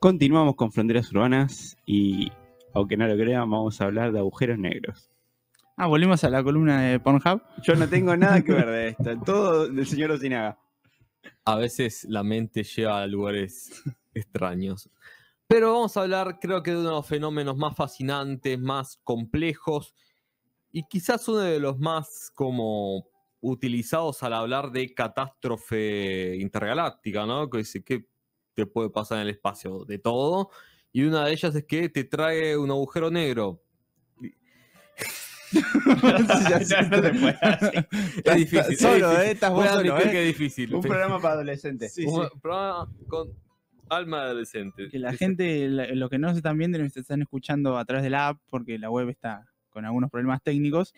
Continuamos con fronteras urbanas y, aunque no lo crean, vamos a hablar de agujeros negros. Ah, volvimos a la columna de Pornhub. Yo no tengo nada que ver de esto, todo del señor Osinaga. A veces la mente lleva a lugares extraños. Pero vamos a hablar, creo que de uno de los fenómenos más fascinantes, más complejos y quizás uno de los más como utilizados al hablar de catástrofe intergaláctica, ¿no? Que dice, ¿qué te puede pasar en el espacio? De todo. Y una de ellas es que te trae un agujero negro. Es difícil. Solo, ¿eh? Estás Voy vos a solo, ¿eh? que es difícil. Un programa para adolescentes. Un programa con alma de adolescente. Que la gente, la- lo que no se están viendo y nos están escuchando a través de la app, porque la web está con algunos problemas técnicos,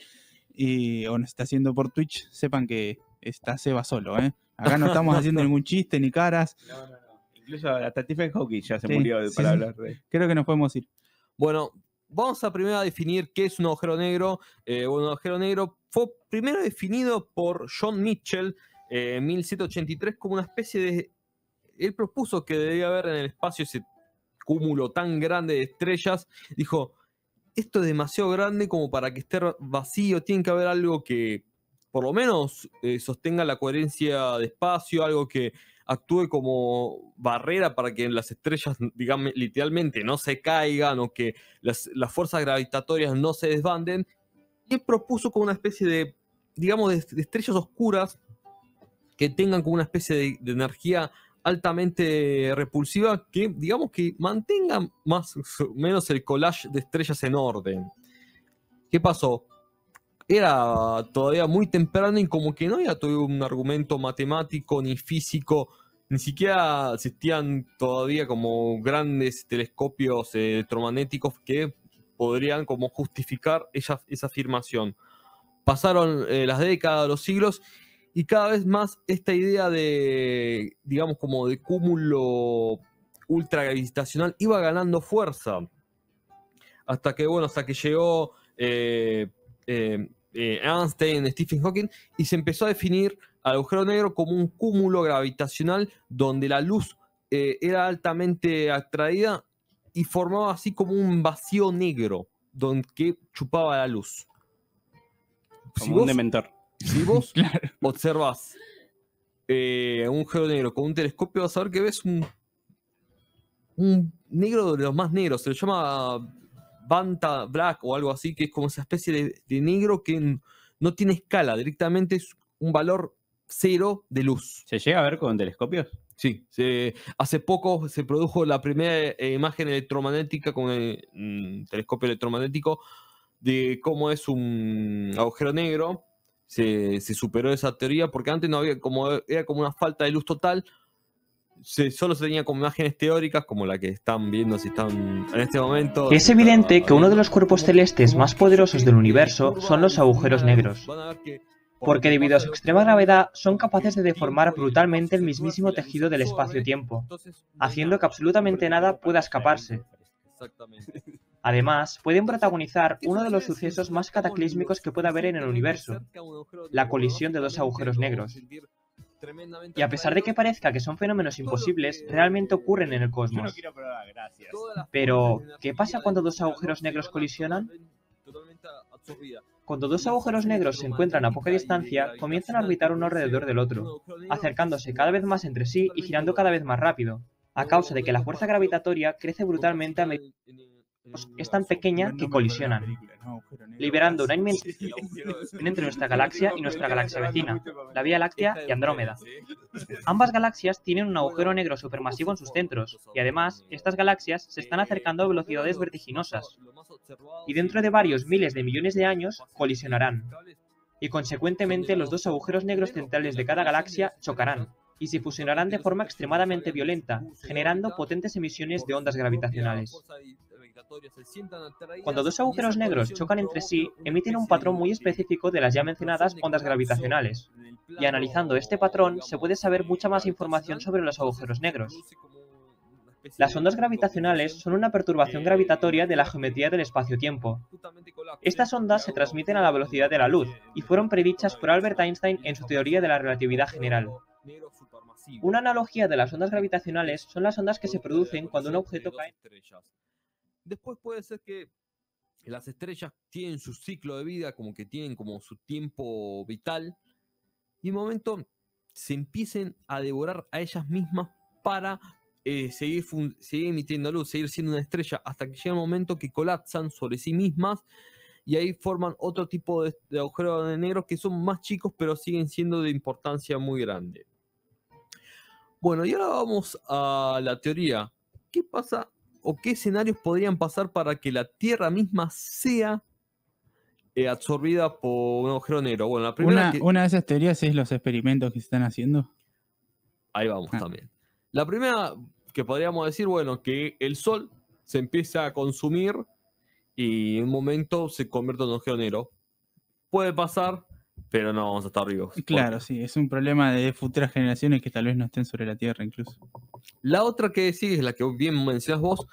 y, o nos está haciendo por Twitch, sepan que está Seba solo, ¿eh? Acá no estamos haciendo ningún chiste ni caras. No. Incluso hasta Stephen Hawking ya se Sí, murió para sí. hablar de Creo que nos podemos ir. Bueno, vamos a primero a definir qué es un agujero negro. Eh, un agujero negro fue primero definido por John Mitchell eh, en 1783 como una especie de... Él propuso que debía haber en el espacio ese cúmulo tan grande de estrellas. Dijo, esto es demasiado grande como para que esté vacío, tiene que haber algo que por lo menos eh, sostenga la coherencia de espacio, algo que actúe como barrera para que las estrellas, digamos, literalmente no se caigan o que las, las fuerzas gravitatorias no se desbanden. Y propuso como una especie de, digamos, de, estrellas oscuras que tengan como una especie de, de energía altamente repulsiva que, digamos, que mantengan más o menos el collage de estrellas en orden. ¿Qué pasó? Era todavía muy temprano y como que no había todavía un argumento matemático ni físico, ni siquiera existían todavía como grandes telescopios electromagnéticos que podrían como justificar esa, esa afirmación. Pasaron eh, las décadas, los siglos y cada vez más esta idea de, digamos, como de cúmulo ultragravitacional iba ganando fuerza. Hasta que, bueno, hasta que llegó eh, eh, eh, Einstein, Stephen Hawking, y se empezó a definir al agujero negro como un cúmulo gravitacional donde la luz eh, era altamente atraída y formaba así como un vacío negro donde que chupaba la luz. Si como un vos- dementor. si vos Claro. eh, un agujero negro con un telescopio, vas a ver que ves un, un negro de los más negros. Se lo llama Banta Black o algo así, que es como esa especie de, de negro que no tiene escala, directamente es un valor cero de luz. ¿Se llega a ver con telescopios? Sí, se- hace poco se produjo la primera eh, imagen electromagnética con el mm, telescopio electromagnético de cómo es un agujero negro. Se, se superó esa teoría porque antes no había como era como una falta de luz total. Se, solo se tenía como imágenes teóricas como la que están viendo si están en este momento. Es evidente que uno de los cuerpos celestes más poderosos del universo son los agujeros negros, porque debido a su extrema gravedad son capaces de deformar brutalmente el mismísimo tejido del espacio-tiempo, haciendo que absolutamente nada pueda escaparse. Además, pueden protagonizar uno de los sucesos más cataclísmicos que pueda haber en el universo, la colisión de dos agujeros negros. Y a pesar de que parezca que son fenómenos imposibles, realmente ocurren en el cosmos. Pero, ¿qué pasa cuando dos agujeros negros colisionan? Cuando dos agujeros negros se encuentran a poca distancia, comienzan a orbitar uno alrededor del otro, acercándose cada vez más entre sí y girando cada vez más rápido, a causa de que la fuerza gravitatoria crece brutalmente a medida es tan pequeña que colisionan, liberando una inmensa entre nuestra galaxia y nuestra galaxia vecina, la Vía Láctea y Andrómeda. Ambas galaxias tienen un agujero negro supermasivo en sus centros, y además, estas galaxias se están acercando a velocidades vertiginosas, y dentro de varios miles de millones de años colisionarán, y consecuentemente los dos agujeros negros centrales de cada galaxia chocarán, y se fusionarán de forma extremadamente violenta, generando potentes emisiones de ondas gravitacionales. Cuando dos agujeros negros chocan entre sí, emiten un patrón muy específico de las ya mencionadas ondas gravitacionales. Y analizando este patrón, se puede saber mucha más información sobre los agujeros negros. Las ondas gravitacionales son una perturbación gravitatoria de la geometría del espacio-tiempo. Estas ondas se transmiten a la velocidad de la luz y fueron predichas por Albert Einstein en su teoría de la relatividad general. Una analogía de las ondas gravitacionales son las ondas que se producen cuando un objeto cae. Después puede ser que las estrellas tienen su ciclo de vida, como que tienen como su tiempo vital, y en momento se empiecen a devorar a ellas mismas para eh, seguir, emitiendo luz, seguir siendo una estrella, hasta que llega un momento que colapsan sobre sí mismas y ahí forman otro tipo de, de agujeros de negros que son más chicos, pero siguen siendo de importancia muy grande. Bueno, y ahora vamos a la teoría. ¿Qué pasa o qué escenarios podrían pasar para que la Tierra misma sea eh, absorbida por un agujero negro? Bueno, la primera Una, que- una de esas teorías es los experimentos que se están haciendo. Ahí vamos Ah. también. La primera que podríamos decir, bueno, que el Sol se empieza a consumir y en un momento se convierte en un agujero negro. Puede pasar, pero no vamos a estar vivos. Claro, sí, es un problema de futuras generaciones que tal vez no estén sobre la Tierra incluso. La otra que sí es la que bien mencionas vos,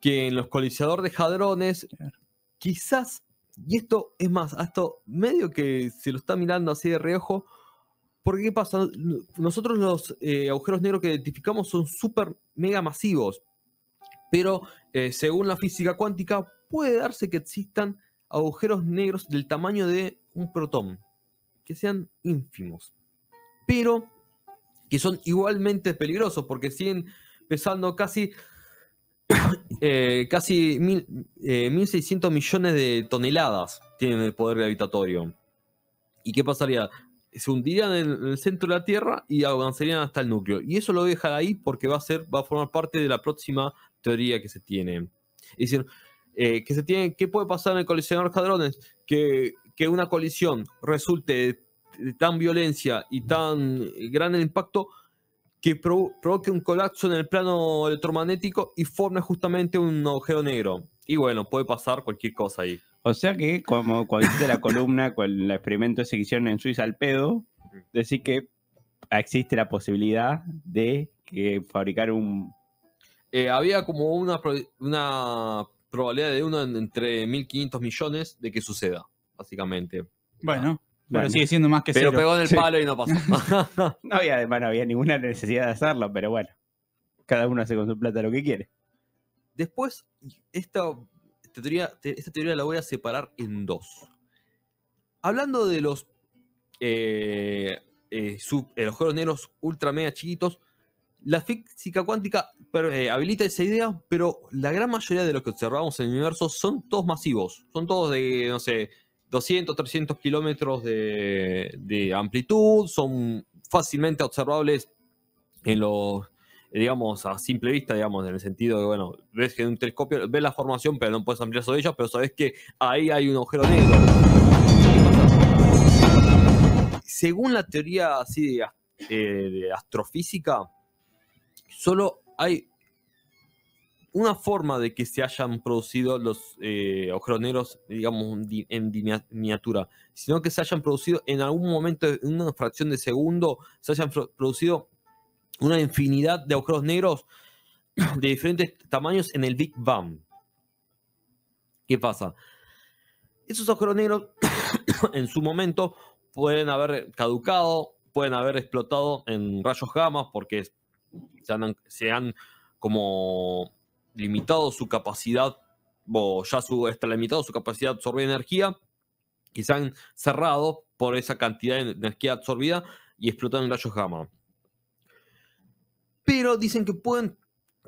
que en los colisionadores de hadrones, Claro. quizás, y esto es más, esto medio que se lo está mirando así de reojo, porque ¿qué pasa? Nosotros los eh, agujeros negros que identificamos son súper mega masivos, pero eh, según la física cuántica puede darse que existan agujeros negros del tamaño de un protón, que sean ínfimos, pero que son igualmente peligrosos porque siguen pesando casi, eh, casi mil, eh, 1.600 millones de toneladas tienen el poder gravitatorio. ¿Y qué pasaría? Se hundirían en el centro de la Tierra y avanzarían hasta el núcleo. Y eso lo voy a dejar ahí porque va a, ser, va a formar parte de la próxima teoría que se tiene. Es eh, que se tiene, ¿qué puede pasar en el colisionador de hadrones? Que, que una colisión resulte tan violencia y tan grande el impacto que provo- provoque un colapso en el plano electromagnético y forme justamente un agujero negro. Y bueno, puede pasar cualquier cosa ahí. O sea que, como cuando hiciste la columna con el experimento ese que hicieron en Suiza al pedo, decir que existe la posibilidad de que fabricar un. Eh, había como una, pro- una probabilidad de uno en- entre 1.500 millones de que suceda, básicamente. Bueno, pero Bueno. sigue siendo más que Pero cero. pegó en el Sí. palo y no pasó. No había, además, no había ninguna necesidad de hacerlo, pero bueno. Cada uno hace con su plata lo que quiere. Después, esta, esta teoría, te- esta teoría la voy a separar en dos. Hablando de los eh, eh, sub- eh, agujeros negros ultra mega chiquitos, la física cuántica pero, eh, habilita esa idea, pero la gran mayoría de lo que observamos en el universo son todos masivos. Son todos de, no sé, 200, 300 kilómetros de, de amplitud, son fácilmente observables en los digamos, a simple vista, digamos, en el sentido de, bueno, ves que en un telescopio ves la formación, pero no puedes ampliar sobre ella, pero sabes que ahí hay un agujero negro. Según la teoría así eh, de astrofísica, solo hay una forma de que se hayan producido los eh, agujeros negros, digamos, di- en miniatura, sino que se hayan producido en algún momento, en una fracción de segundo, se hayan pro- producido una infinidad de agujeros negros de diferentes tamaños en el Big Bang. ¿Qué pasa? Esos agujeros negros en su momento pueden haber caducado, pueden haber explotado en rayos gamma porque se se han como limitado su capacidad, o ya su, está limitado su capacidad de absorber energía, y se han cerrado por esa cantidad de energía absorbida y explotan en rayos gamma pero dicen que pueden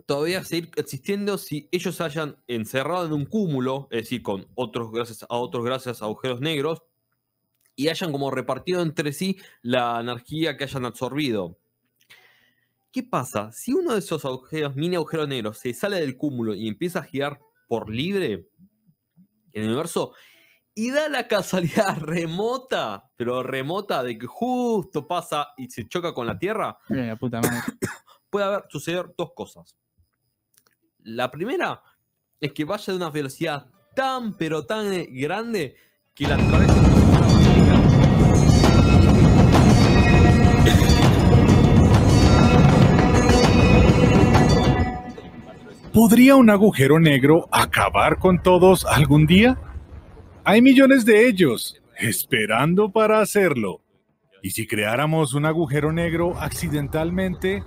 todavía seguir existiendo si ellos se hayan encerrado en un cúmulo, es decir, con otros gracias a otros gracias a agujeros negros, y hayan como repartido entre sí la energía que hayan absorbido. ¿Qué pasa? Si uno de esos agujeros, mini agujeros negros, se sale del cúmulo y empieza a girar por libre en el universo, y da la casualidad remota, pero remota, de que justo pasa y se choca con la Tierra, Mira la puta madre. puede haber suceder dos cosas. La primera es que vaya de una velocidad tan pero tan eh, grande que la atraviese ¿Podría un agujero negro acabar con todos algún día? Hay millones de ellos esperando para hacerlo. ¿Y si creáramos un agujero negro accidentalmente?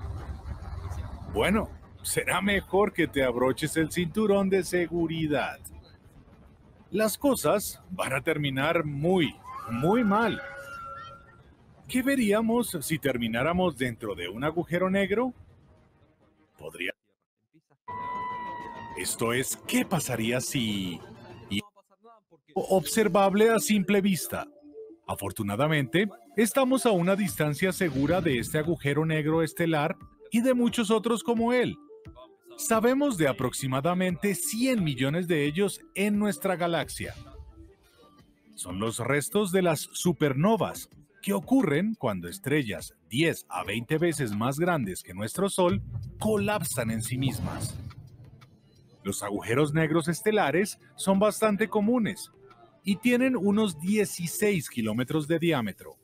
Bueno, será mejor que te abroches el cinturón de seguridad. Las cosas van a terminar muy, muy mal. ¿Qué veríamos si termináramos dentro de un agujero negro? Podría. Esto es, ¿qué pasaría si... y- observable a simple vista. Afortunadamente, estamos a una distancia segura de este agujero negro estelar y de muchos otros como él. Sabemos de aproximadamente 100 millones de ellos en nuestra galaxia. Son los restos de las supernovas, que ocurren cuando estrellas 10 a 20 veces más grandes que nuestro Sol colapsan en sí mismas. Los agujeros negros estelares son bastante comunes y tienen unos 16 kilómetros de diámetro.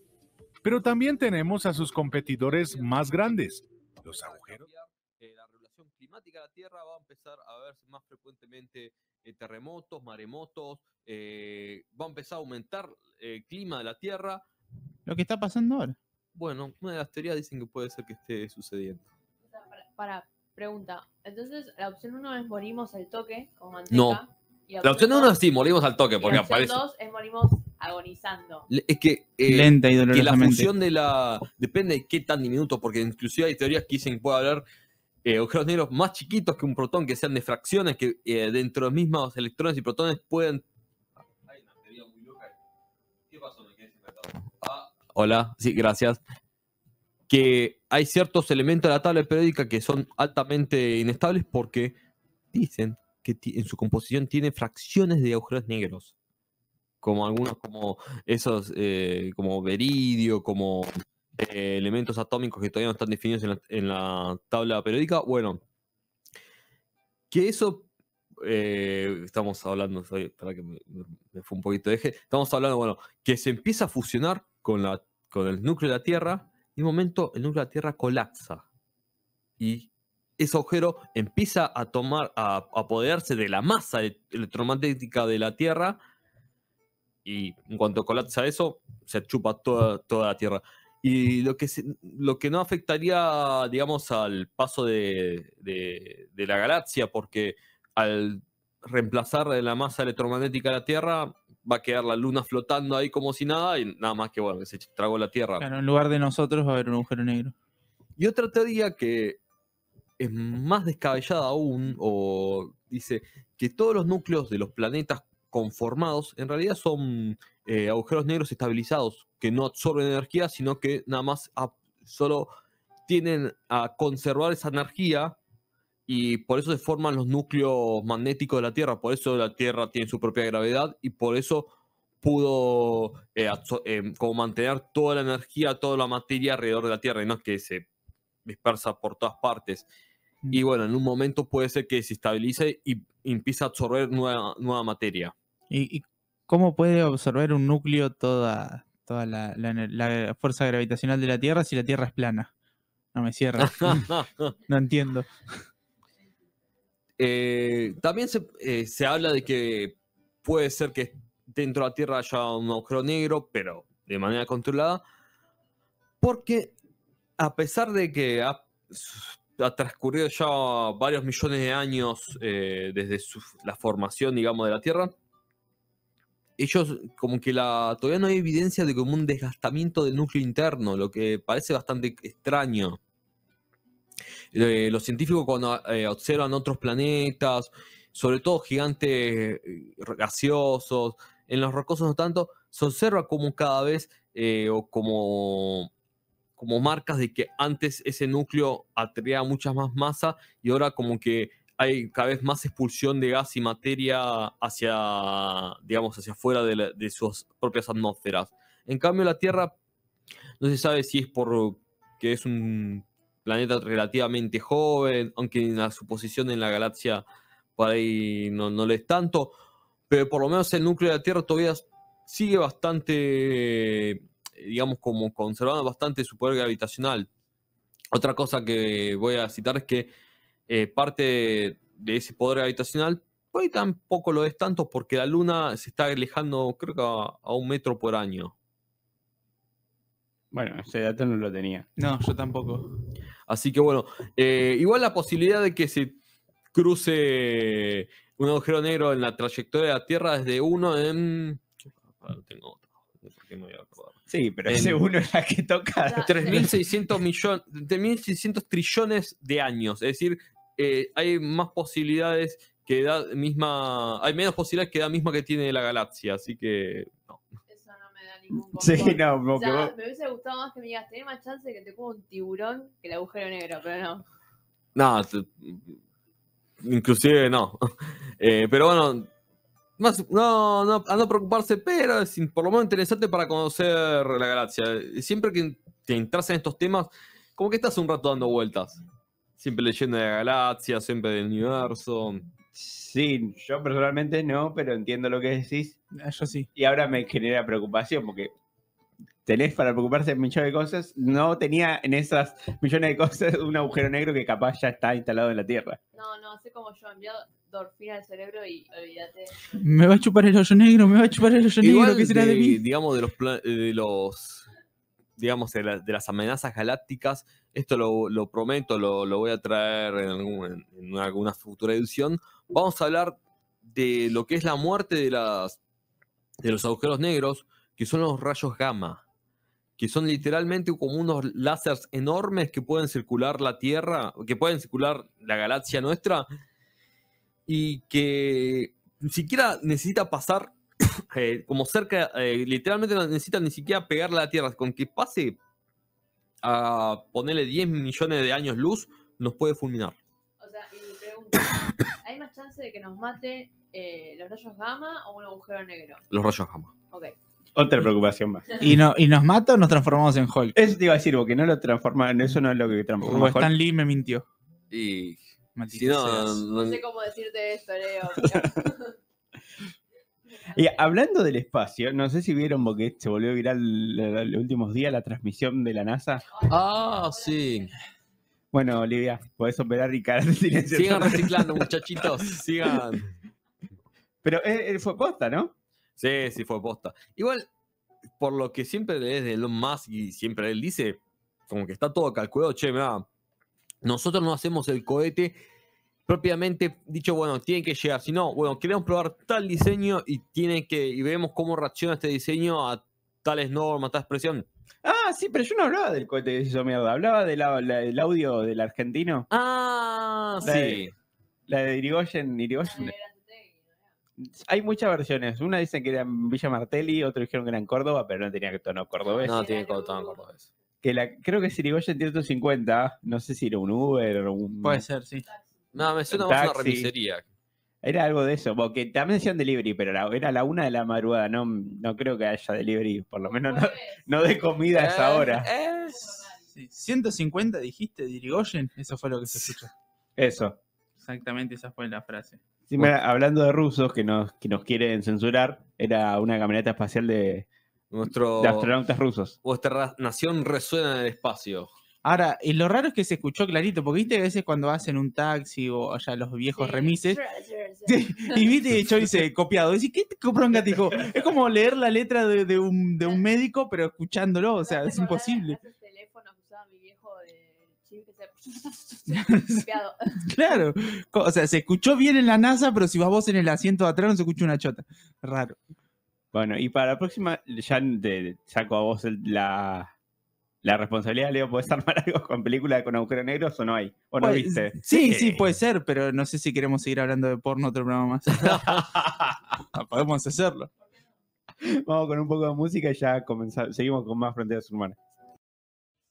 Pero también tenemos a sus competidores más grandes, los agujeros. Eh, la regulación climática de la Tierra va a empezar a verse más frecuentemente eh, terremotos, maremotos, eh, va a empezar a aumentar eh, el clima de la Tierra. Lo que está pasando ahora. Bueno, una de las teorías dicen que puede ser que esté sucediendo. Para, para- pregunta. Entonces, la opción 1 es morimos al toque con manteca. No. y La opción dos- uno sí, morimos al toque, y porque la opción aparece. 2 es morimos agonizando. Es que, eh, Lenta y que la función de la. Depende de qué tan diminuto, porque inclusive hay teorías que dicen que puede haber eh, agujeros negros más chiquitos que un protón, que sean de fracciones, que eh, dentro de los mismos electrones y protones pueden. Hay una teoría muy loca. ¿Qué pasó? Me quedé sin recado. Ah, hola, sí, gracias. Que hay ciertos elementos de la tabla periódica que son altamente inestables porque dicen que en su composición tiene fracciones de agujeros negros. Como algunos, como esos, eh, como beridio, como eh, elementos atómicos que todavía no están definidos en la, tabla periódica. Bueno, que eso, eh, estamos hablando, espera que me fue un poquito de eje, estamos hablando, bueno, que se empieza a fusionar con, la, con el núcleo de la Tierra un momento el núcleo de la Tierra colapsa. Y ese agujero empieza a tomar, a apoderarse de la masa ele- electromagnética de la Tierra y en cuanto colapsa eso, se chupa toda, toda la Tierra. Y lo que, se- lo que no afectaría, digamos, al paso de, de- de la galaxia, porque al reemplazar la masa electromagnética de la Tierra, va a quedar la luna flotando ahí como si nada, y nada más que, bueno, que se tragó la Tierra. Claro, en lugar de nosotros va a haber un agujero negro. Y otra teoría que es más descabellada aún, o dice que todos los núcleos de los planetas conformados en realidad son eh, agujeros negros estabilizados, que no absorben energía, sino que nada más solo tienen a conservar esa energía y por eso se forman los núcleos magnéticos de la Tierra, por eso la Tierra tiene su propia gravedad y por eso pudo eh, eh, como mantener toda la energía, toda la materia alrededor de la Tierra y no es que se dispersa por todas partes. Y bueno, en un momento puede ser que se estabilice y empiece a absorber nueva, nueva materia. ¿Y, y cómo puede absorber un núcleo toda, toda la, la fuerza gravitacional de la Tierra si la Tierra es plana? No me cierra. no entiendo. Eh, también se, eh, se habla de que puede ser que dentro de la Tierra haya un agujero negro, pero de manera controlada, porque a pesar de que ha, transcurrido ya varios millones de años eh, desde la formación, digamos, de la Tierra, ellos como que la, todavía no hay evidencia de como un desgastamiento del núcleo interno, lo que parece bastante extraño. Eh, los científicos cuando eh, observan otros planetas, sobre todo gigantes eh, gaseosos, en los rocosos no tanto, se observa como cada vez, o como, como marcas de que antes ese núcleo atraía mucha más masa y ahora como que hay cada vez más expulsión de gas y materia hacia, digamos, hacia afuera de, de sus propias atmósferas. En cambio, la Tierra no se sabe si es por que es un planeta relativamente joven, aunque en la, su posición en la galaxia por ahí no, no lo es tanto, pero por lo menos el núcleo de la Tierra todavía sigue bastante, digamos, como conservando bastante su poder gravitacional. Otra cosa que voy a citar es que eh, parte de ese poder gravitacional, por ahí tampoco lo es tanto porque la Luna se está alejando, creo que a, a un metro por año. Bueno, ese dato no lo tenía. No, yo tampoco. Así que bueno, eh, igual la posibilidad de que se cruce un agujero negro en la trayectoria de la Tierra es de uno en... Ah, tengo otro. ¿por qué me voy a acordar? Sí, pero En- ese uno es la que toca. Ya. 3.600 millones, 3.600 trillones de años. Es decir, eh, hay más posibilidades que da misma, hay menos posibilidades que da misma que tiene la galaxia. Así que no. No Sí, no, O porque sea, vos- me hubiese gustado más que me digas, tenés más chance de que te coma un tiburón que el agujero negro, pero no. Te- inclusive no. Eh, pero bueno, más, no, no, a no preocuparse, pero es por lo menos interesante para conocer la galaxia. Siempre que te entras en estos temas, como que estás un rato dando vueltas. Siempre leyendo de la galaxia, siempre del universo. Sí, yo personalmente no, pero entiendo lo que decís. Ah, Yo sí. Y ahora me genera preocupación porque tenés para preocuparse de millones de cosas. No tenía en esas millones de cosas un agujero negro que capaz ya está instalado en la Tierra. No, no, sé como yo, enviado dorfina al cerebro y olvídate. Me va a chupar el hoyo negro, me va a chupar el hoyo negro, ¿qué será de, de- mí? digamos, de los, de los digamos, de, la- de las amenazas galácticas, esto lo, prometo, lo, voy a traer en- en alguna futura edición. Vamos a hablar de lo que es la muerte de, las, de los agujeros negros, que son los rayos gamma, que son literalmente como unos láseres enormes que pueden circular la Tierra, que pueden circular la galaxia nuestra, y que ni siquiera necesita pasar eh, como cerca, eh, literalmente no necesita ni siquiera pegarle a la Tierra, con que pase a ponerle 10 millones de años luz, nos puede fulminar. O sea, y mi pregunta, ¿hay más chance de que nos mate eh, los rayos gamma o un agujero negro? Los rayos gamma. Ok. Otra preocupación más. ¿Y, no, ¿Y nos mata o nos transformamos en Hulk? Eso te iba a decir, porque no lo transforman, eso no es lo que transforma. O Hulk. Stan Lee me mintió. Y si no, seas. No no- sé cómo decirte esto, Leo. pero- Y hablando del espacio, no sé si vieron porque se volvió viral los últimos días la transmisión de la NASA. Ah, sí. Bueno, Olivia, podés operar y caer en silencio. Sigan reciclando, muchachitos. Sigan. Pero eh, eh, fue posta, ¿no? Sí, sí, fue posta. Igual, por lo que siempre lees de Elon Musk y siempre él dice, como que está todo calculado, che, mirá, nosotros no hacemos el cohete propiamente dicho, bueno, tiene que llegar, si no, bueno, queremos probar tal diseño y tiene que, y vemos cómo reacciona este diseño a tales normas, tal expresión. Ah, sí, pero yo no hablaba del cohete que se hizo mierda. Hablaba de la- la- del audio del argentino. Ah, La sí. de- La de Irigoyen. Irigoyen. Hay muchas versiones. Una dicen que era en Villa Martelli, otros dijeron que era en Córdoba, pero no tenía que tono cordobés. No, tiene que estar cordobés. Que la, creo que es Irigoyen 150. No sé si era un Uber o un. Puede ser, sí. No, me suena más una remisería. Era algo de eso. Porque también decían delivery, pero la- era la una de la madrugada. No, no creo que haya delivery. Por lo menos no, no de comida a esa hora. Eh, eh. Sí, 150 dijiste de Irigoyen, eso fue lo que se escuchó. Eso. Exactamente esa fue la frase. Sí, mira, hablando de rusos que nos, que nos quieren censurar, era una camioneta espacial de, Nuestro, de astronautas rusos. Vuestra ra- nación resuena en el espacio. Ahora, y lo raro es que se escuchó clarito, porque viste que a veces cuando vas en un taxi o allá los viejos remises, sí, y viste yo hice copiado, decís, ¿qué te bronca te dijo? Es como leer la letra de, de un, de un médico, pero escuchándolo, o sea, es imposible. Esos teléfonos que usaba mi viejo de chip que se copiado. Claro, o sea, se escuchó bien en la NASA, pero si vas vos en el asiento de atrás no se escucha una chota. Raro. Bueno, y para la próxima ya te saco a vos el- la, la responsabilidad, Leo, ¿podés armar algo con película con agujeros negros o no hay? ¿O no Pues, viste? Sí, sí, puede ser, pero no sé si queremos seguir hablando de porno otro programa más. Podemos hacerlo. Vamos con un poco de música y ya comenzamos, seguimos con más fronteras humanas.